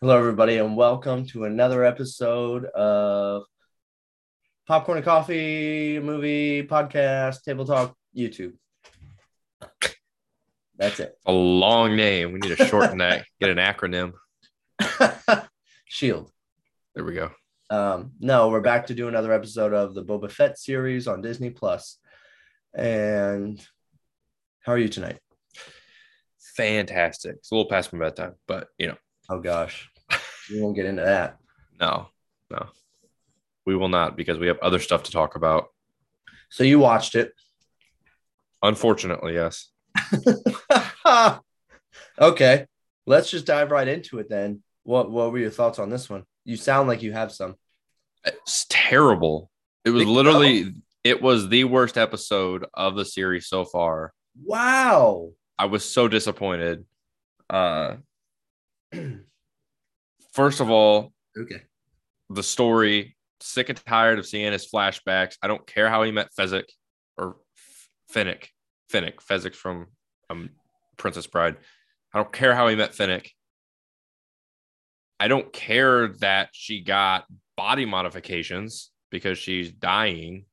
Hello, everybody, and welcome to another episode of Popcorn and Coffee Movie Podcast Table Talk YouTube. That's it. A long name. We need to shorten that. Get an acronym. Shield. There we go. Um, no, we're back to do another episode of the Boba Fett series on Disney Plus. And how are you tonight? Fantastic. It's a little past my bedtime, but you know, Oh gosh, we won't get into that. no, no, we will not because we have other stuff to talk about. So you watched it. Unfortunately, yes. okay, let's just dive right into it then. What What were your thoughts on this one? You sound like you have some. It's terrible. It was literally, it was the worst episode of the series so far. Wow. I was so disappointed. Uh, first of all, Okay. the story. Sick and tired of seeing his flashbacks. I don't care how he met Fezzik or Finnick. Finnick. Fezzik from um, Princess Bride. I don't care how he met Finnick. I don't care that she got body modifications because she's dying.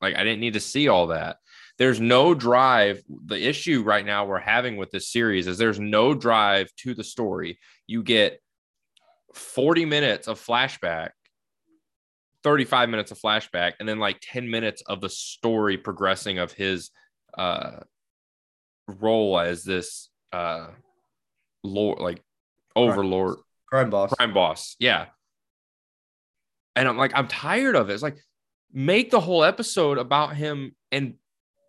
Like, I didn't need to see all that. There's no drive. The issue right now we're having with this series is there's no drive to the story. You get 40 minutes of flashback, 35 minutes of flashback, and then like 10 minutes of the story progressing of his uh role as this uh lord like overlord Crime boss. crime boss. Yeah. And I'm like, I'm tired of it. It's like, make the whole episode about him and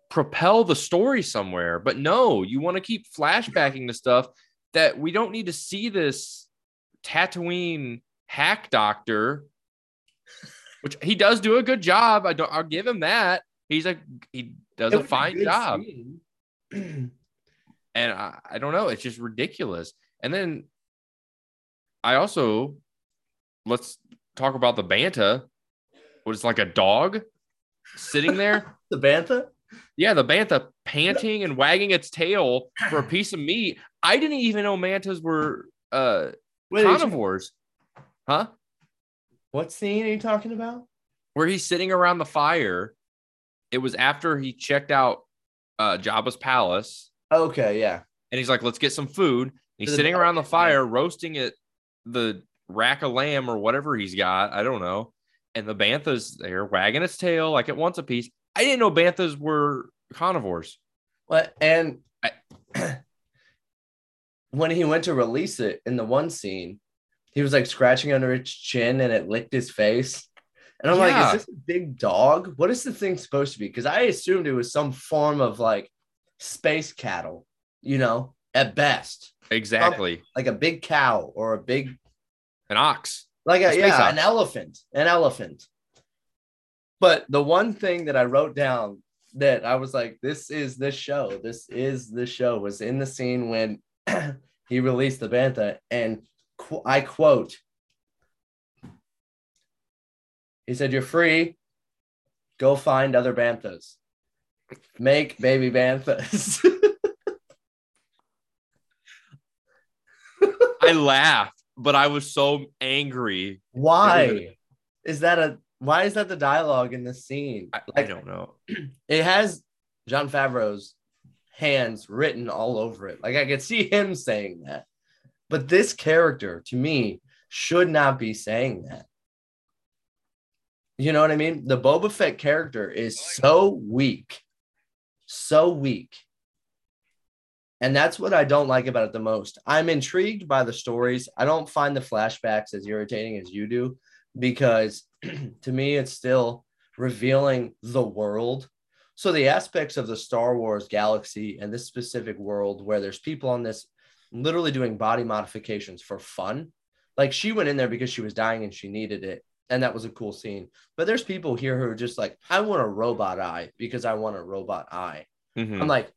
propel the story somewhere. But no, you want to keep flashbacking to stuff that we don't need to see this Tatooine hack doctor, which he does do a good job. I don't, I'll give him that. He's a, he does a fine good job and I, I don't know it's just ridiculous and then i also let's talk about the bantha was like a dog sitting there the bantha. Yeah the bantha panting and wagging its tail for a piece of meat i didn't even know banthas were uh Wait, you- carnivores huh what scene are you talking about? where he's sitting around the fire it was after he checked out uh jabba's palace Okay, yeah. and he's like, "Let's get some food." He's The sitting around the fire roasting it, the rack of lamb or whatever he's got. I don't know. And the bantha's there wagging its tail like it wants a piece. I didn't know banthas were carnivores. What and I- when he went to release it in the one scene, he was like scratching under its chin and it licked his face. And I'm Yeah. like, is this a big dog? What is the thing supposed to be? Because I assumed it was some form of like space cattle, you know, at best, Exactly. like a big cow or a big An ox. like A a, yeah, ox. an elephant, an elephant. But the one thing that I wrote down that I was like, this is this show. This is the show was in the scene when he released the bantha, and qu- I quote, he said, "You're free. Go find other banthas. Make baby banthas." I laughed, but I was so angry. why is that a? Why is that the dialogue in this scene? I, I don't know. it has Jon Favreau's hands written all over it. Like I could see him saying that. But this character to me should not be saying that. You know what I mean? The Boba Fett character is so weak. So weak. And that's what I don't like about it the most. I'm intrigued by the stories. I don't find the flashbacks as irritating as you do because to me it's still revealing the world. So the aspects of the Star Wars galaxy and this specific world where there's people on this literally doing body modifications for fun. Like she went in there because she was dying and she needed it. And that was a cool scene. But there's people here who are just like, I want a robot eye because I want a robot eye. Mhm. I'm like,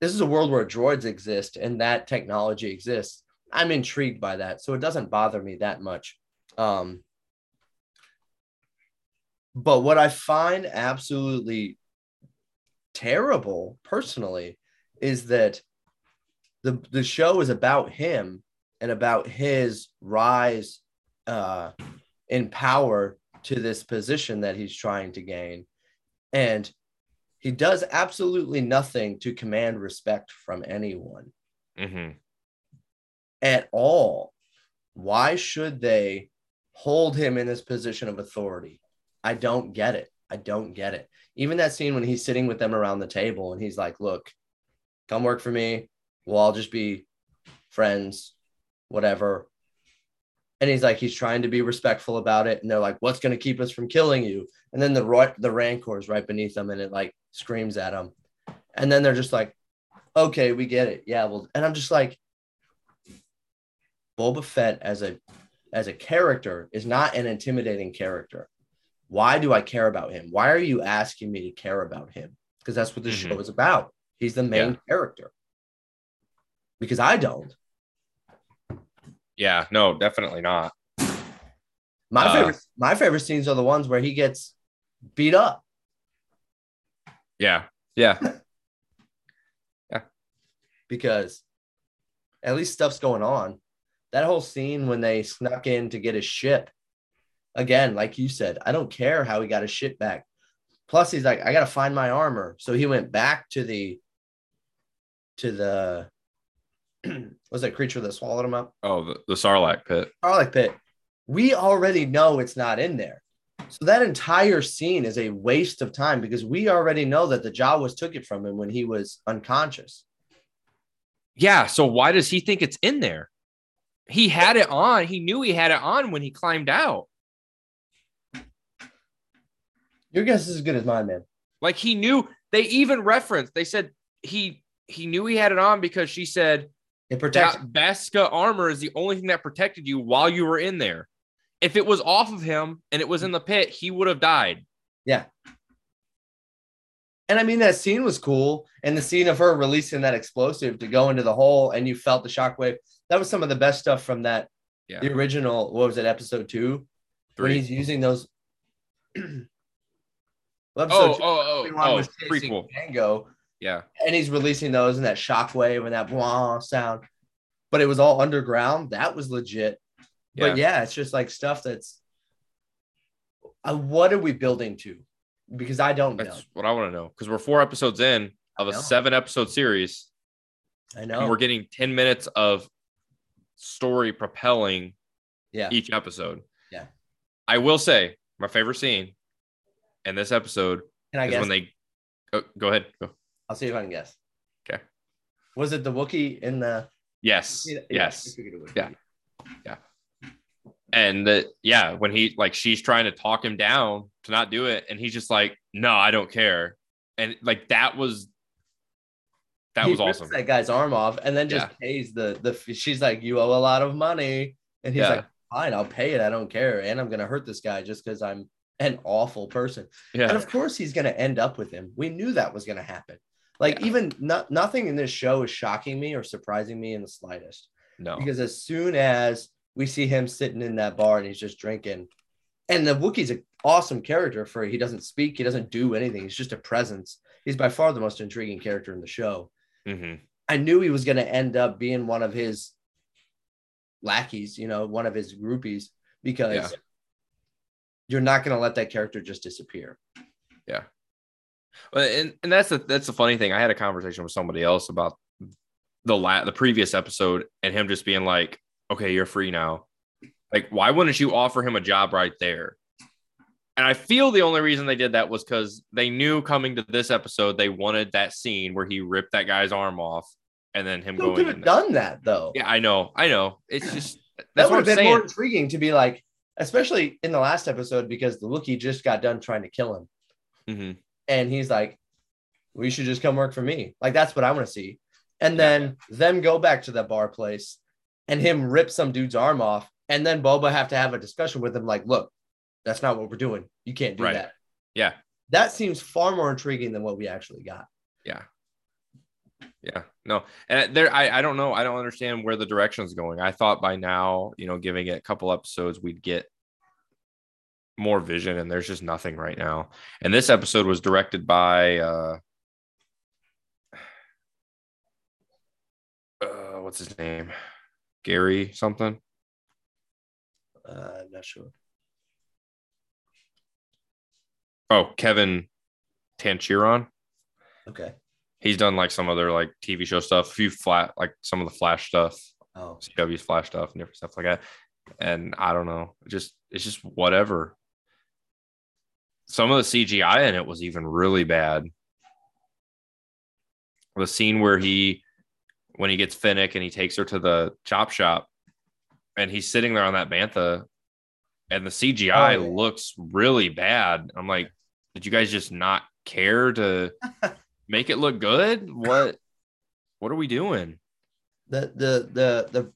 this is a world where droids exist and that technology exists. I'm intrigued by that. So it doesn't bother me that much. Um, but what I find absolutely terrible personally is that the, the show is about him and about his rise uh, in power to this position that he's trying to gain. And he does absolutely nothing to command respect from anyone Mm-hmm. at all. Why should they hold him in this position of authority? I don't get it. I don't get it. Even that scene when he's sitting with them around the table and he's like, look, come work for me. We'll all just be friends, whatever. And he's like, he's trying to be respectful about it. And they're like, what's going to keep us from killing you? And then the, the Rancor is right beneath them and it like screams at him. And then they're just like, okay, we get it. Yeah. Well, and I'm just like, Boba Fett as a as a character is not an intimidating character. Why do I care about him? Why are you asking me to care about him? Because that's what the Mhm. show is about. He's the main Yeah. character. Because I don't. Yeah, no, definitely not. My Uh, favorite my favorite scenes are the ones where he gets beat up. Yeah. Yeah, yeah, because at least stuff's going on. That whole scene when they snuck in to get his ship, again, like you said, I don't care how he got his shit back. Plus, he's like, I gotta find my armor. So he went back to the to the was that creature that swallowed him up? Oh, the, the Sarlacc pit. Sarlacc pit. We already know it's not in there. So that entire scene is a waste of time because we already know that the Jawas took it from him when he was unconscious. Yeah, so why does he think it's in there? He had it on. He knew he had it on when he climbed out. Your guess is as good as mine, man. Like he knew. They even referenced. They said he he knew he had it on because she said It protects that Beskar armor is the only thing that protected you while you were in there. If it was off of him and it was in the pit, he would have died. Yeah. And I mean, that scene was cool. And the scene of her releasing that explosive to go into the hole and you felt the shockwave. That was some of the best stuff from that, Yeah. the original, what was it, episode two? When Three. he's using those. Oh, episode two, oh, oh, Obi-Wan oh, was chasing prequel. Jango, Yeah. and he's releasing those and that shockwave and that blah sound. But it was all underground. That was legit. Yeah. But yeah, it's just like stuff that's. Uh, what are we building to? Because I don't know. That's what I want to know. Because we're four episodes in of a seven episode series. I And know. we're getting 10 minutes of story propelling Yeah. each episode. Yeah. I will say my favorite scene in this episode Can I is guess? when they oh, go ahead. Go. I'll see if I can guess. Okay. Was it the Wookiee in the? Yes. Yeah, Yes. Yeah. Yeah. And the, yeah, when he like she's trying to talk him down to not do it, and he's just like, "No, I don't care," and like that was that He was awesome. That guy's arm off, and then just pays the the. She's like, "You owe a lot of money," and he's Yeah. like, "Fine, I'll pay it. I don't care, and I'm gonna hurt this guy just because I'm an awful person." Yeah. And of course, he's gonna end up with him. We knew that was gonna happen. Like Yeah. even no, nothing in this show is shocking me or surprising me in the slightest. no, because as soon as we see him sitting in that bar and he's just drinking, and the Wookiee's an awesome character for he doesn't speak, he doesn't do anything, he's just a presence. He's by far the most intriguing character in the show. hmm I knew he was going to end up being one of his lackeys, you know, one of his groupies, because Yeah. You're not going to let that character just disappear. Yeah. Well, and, and that's the that's the funny thing. I had a conversation with somebody else about the la- the previous episode and him just being like, "Okay, you're free now." Like, why wouldn't you offer him a job right there? And I feel the only reason they did that was because they knew coming to this episode they wanted that scene where he ripped that guy's arm off and then him Still going could have done that though. Yeah, I know, I know. It's just that that's would what have been more intriguing to be like, especially in the last episode, because the Wookiee just got done trying to kill him. Mhm. and he's like, "We should just come work for me." Like that's what I want to see. And then them go back to that bar place, and him rip some dude's arm off, and then Boba have to have a discussion with him, like, "Look, that's not what we're doing. You can't do Right. that." Yeah, That seems far more intriguing than what we actually got. yeah, yeah. No, and there, I, I don't know. I don't understand where the direction's going. I thought by now, you know, giving it a couple episodes, we'd get more vision, and there's just nothing right now. And this episode was directed by, uh, uh what's his name? Gary something. Uh, I'm not sure. Oh, Kevin Tancharoen. Okay. He's done like some other like TV show stuff, a few flat like some of the Flash stuff, Oh, CW's Flash stuff, and different stuff like that. And I don't know, just it's just whatever. Some of the CGI in it was even really bad. The scene where he, when he gets Finnick and he takes her to the chop shop, and he's sitting there on that bantha, and the CGI Oh, yeah. looks really bad. I'm like, did you guys just not care to make it look good? What, what are we doing? the the the the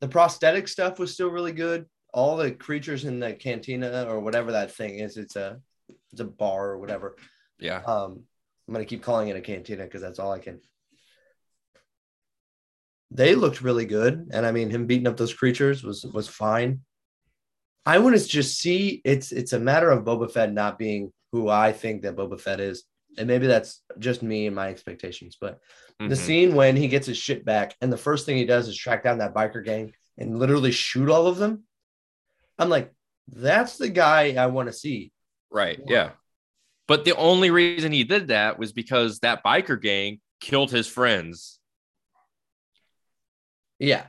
the prosthetic stuff was still really good. All the creatures in the cantina or whatever that thing is, it's a it's a bar or whatever. Yeah, Um, I'm gonna keep calling it a cantina because that's all I can. They looked really good, and I mean, him beating up those creatures was was fine. I want to just see it's it's a matter of Boba Fett not being who I think that Boba Fett is, and maybe that's just me and my expectations. But the Mhm. scene when he gets his shit back, and the first thing he does is track down that biker gang and literally shoot all of them. I'm like, that's the guy I want to see. right, yeah. But the only reason he did that was because that biker gang killed his friends. Yeah.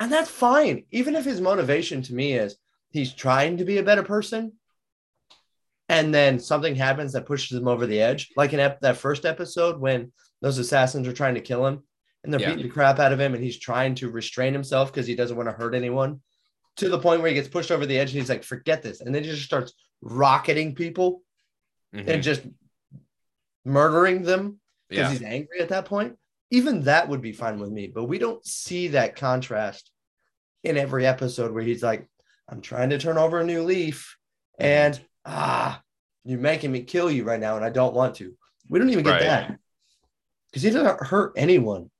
And that's fine. Even if his motivation to me is he's trying to be a better person and then something happens that pushes him over the edge, like in ep- that first episode when those assassins are trying to kill him and they're Yeah. beating the crap out of him and he's trying to restrain himself because he doesn't want to hurt anyone to the point where he gets pushed over the edge and he's like, forget this. And then he just starts rocketing people Mhm. and just murdering them because Yeah, he's angry at that point. Even that would be fine with me, but we don't see that contrast in every episode where he's like, I'm trying to turn over a new leaf and ah, you're making me kill you right now and I don't want to. We don't even get Right. that because he doesn't hurt anyone.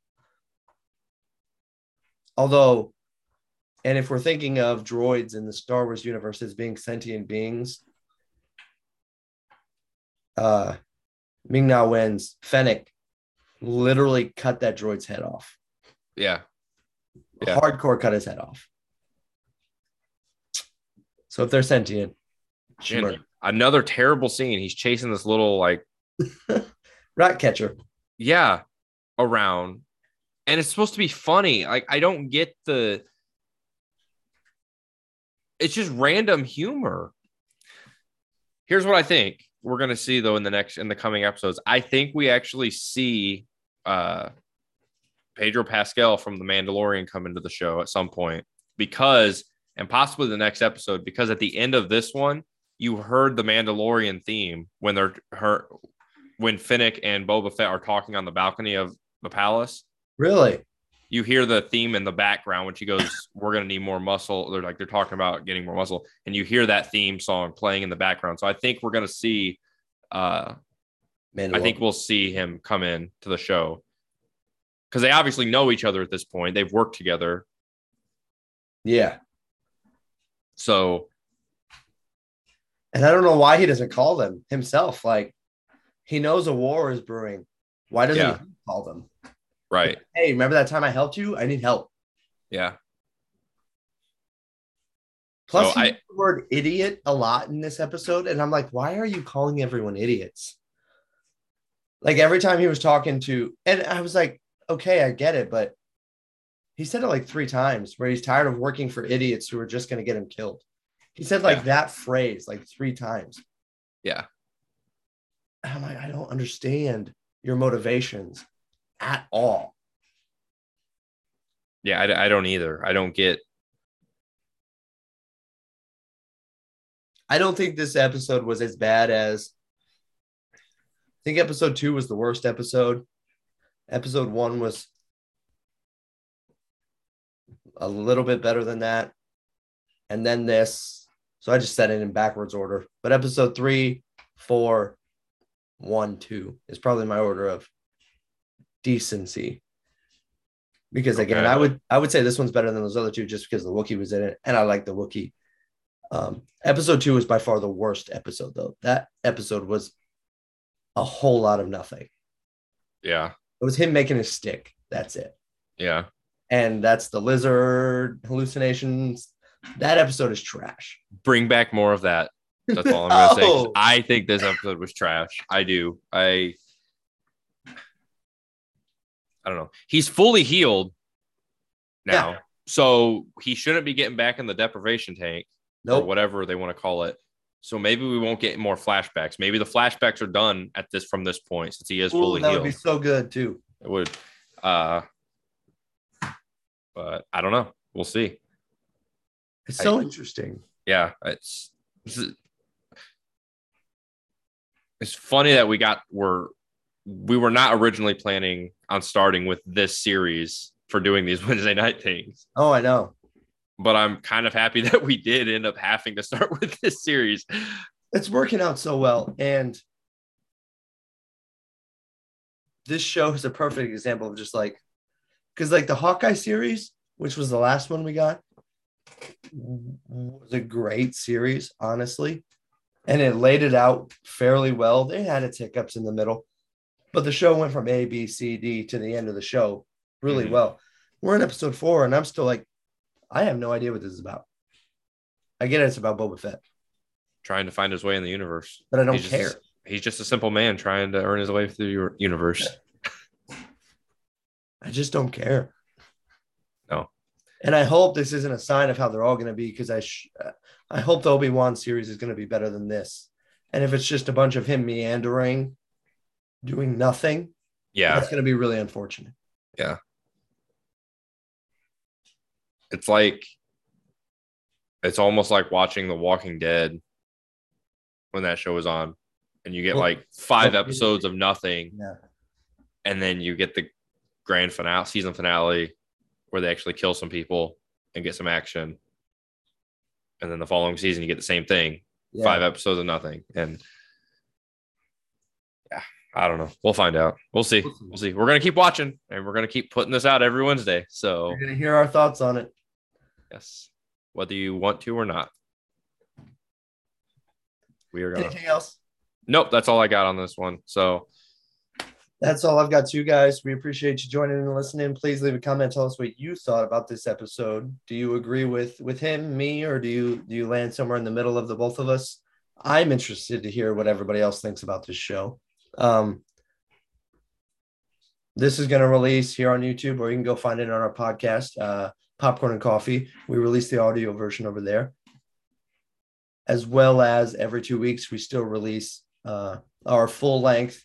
Although, and if we're thinking of droids in the Star Wars universe as being sentient beings, uh, Ming Na Wen's Fennec literally cut that droid's head off. yeah, Yeah. Hardcore cut his head off. So if they're sentient, another terrible scene. He's chasing this little like rat catcher. yeah around. And it's supposed to be funny. Like i don't get the it's just random humor. Here's what i think we're going to see though in the next in the coming episodes. I think we actually see uh pedro pascal from the mandalorian come into the show at some point because and possibly the next episode because at the end of this one you heard the mandalorian theme when they're her when Finnick and Boba Fett are talking on the balcony of the palace, Really? you hear the theme in the background when she goes, "We're gonna need more muscle." They're like they're talking about getting more muscle, and you hear that theme song playing in the background. So I think we're gonna see. Uh, I think we'll see him come in to the show because they obviously know each other at this point. They've worked together, yeah. so And I don't know why he doesn't call them himself. Like he knows a war is brewing. Why doesn't Yeah. he call them? right, Hey, remember that time I helped you? I need help. yeah, Plus, So he I- the word idiot a lot in this episode. And I'm like, why are you calling everyone idiots? Like every time he was talking to, and I was like, okay, I get it. But he said it like three times where he's tired of working for idiots who are just going to get him killed. He said like Yeah. that phrase like three times. yeah, I'm like, I don't understand your motivations at all. yeah. I, I don't either. I don't get. I don't think this episode was as bad as I think episode two was the worst episode. Episode one was a little bit better than that. And then this. So I just set it in backwards order. But episode three, four, one, two is probably my order of decency. Because again, Okay. I would I would say this one's better than those other two just because the Wookiee was in it. And I like the Wookiee. Um, episode two was by far the worst episode, though. That episode was a whole lot of nothing. Yeah, It was him making a stick. That's it. yeah. and that's the lizard hallucinations. That episode is trash. Bring back more of that. That's all I'm gonna say. No. I think this episode was trash. I do. I I don't know. He's fully healed now. Yeah. So he shouldn't be getting back in the deprivation tank or whatever they want to call it. So maybe we won't get more flashbacks. Maybe the flashbacks are done at this from this point since he is Ooh, fully that healed. That would be so good too. It would. Uh, but I don't know. We'll see. It's so I- interesting. Yeah, it's it's- it's funny that we got we're we were not originally planning on starting with this series for doing these Wednesday night things, Oh, I know. but I'm kind of happy that we did end up having to start with this series. It's working out so well. And this show is a perfect example of just like, because like the Hawkeye series, which was the last one we got, was a great series, honestly. And it laid it out fairly well. They had its hiccups in the middle, but the show went from A, B, C, D to the end of the show really Mhm. well. We're in episode four, and I'm still like, I have no idea what this is about. I get it, it's about Boba Fett, Trying to find his way in the universe. but I don't He's care. just, he's just a simple man trying to earn his way through your universe. I just don't care. And I hope this isn't a sign of how they're all going to be because I, sh- I hope the Obi Wan series is going to be better than this. And if it's just a bunch of him meandering, doing nothing, Yeah, that's going to be really unfortunate. Yeah, it's like it's almost like watching The Walking Dead when that show was on, and you get Well, like five episodes of nothing, Yeah. and then you get the grand finale, season finale, where they actually kill some people and get some action, and then the following season you get the same thing, yeah. five episodes of nothing, and yeah, I don't know. We'll find out. We'll see. We'll see. We're gonna keep watching, and we're gonna keep putting this out every Wednesday. So You're going to hear our thoughts on it. yes, whether you want to or not. We are gonna. Anything else? Nope, that's all I got on this one. So That's all I've got, to you guys. We appreciate you joining and listening. Please leave a comment. Tell us what you thought about this episode. Do you agree with with him, me, or do you do you land somewhere in the middle of the both of us? I'm interested to hear what everybody else thinks about this show. Um, this is going to release here on YouTube, or you can go find it on our podcast, uh, Popcorn and Coffee. We release the audio version over there, as well as every two weeks we still release uh, our full length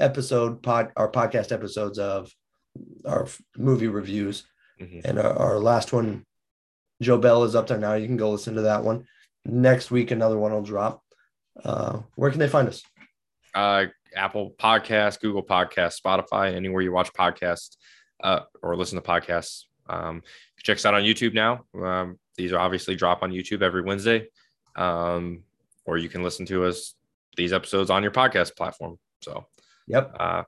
episode pod our podcast episodes of our movie reviews mhm. and our, our last one joe bell is up there now you can go listen to that one next week another one will drop uh where can they find us uh, Apple Podcast, Google Podcast, Spotify, anywhere you watch podcasts uh, or listen to podcasts. Um, check us out on YouTube now. Um, these are obviously drop on YouTube every Wednesday, um, or you can listen to us these episodes on your podcast platform. So, yep uh,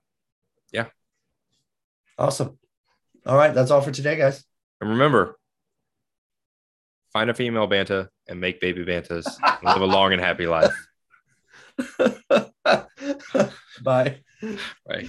yeah. awesome all right that's all for today guys and remember, find a female bantha and make baby banthas. and live a long and happy life. bye Right.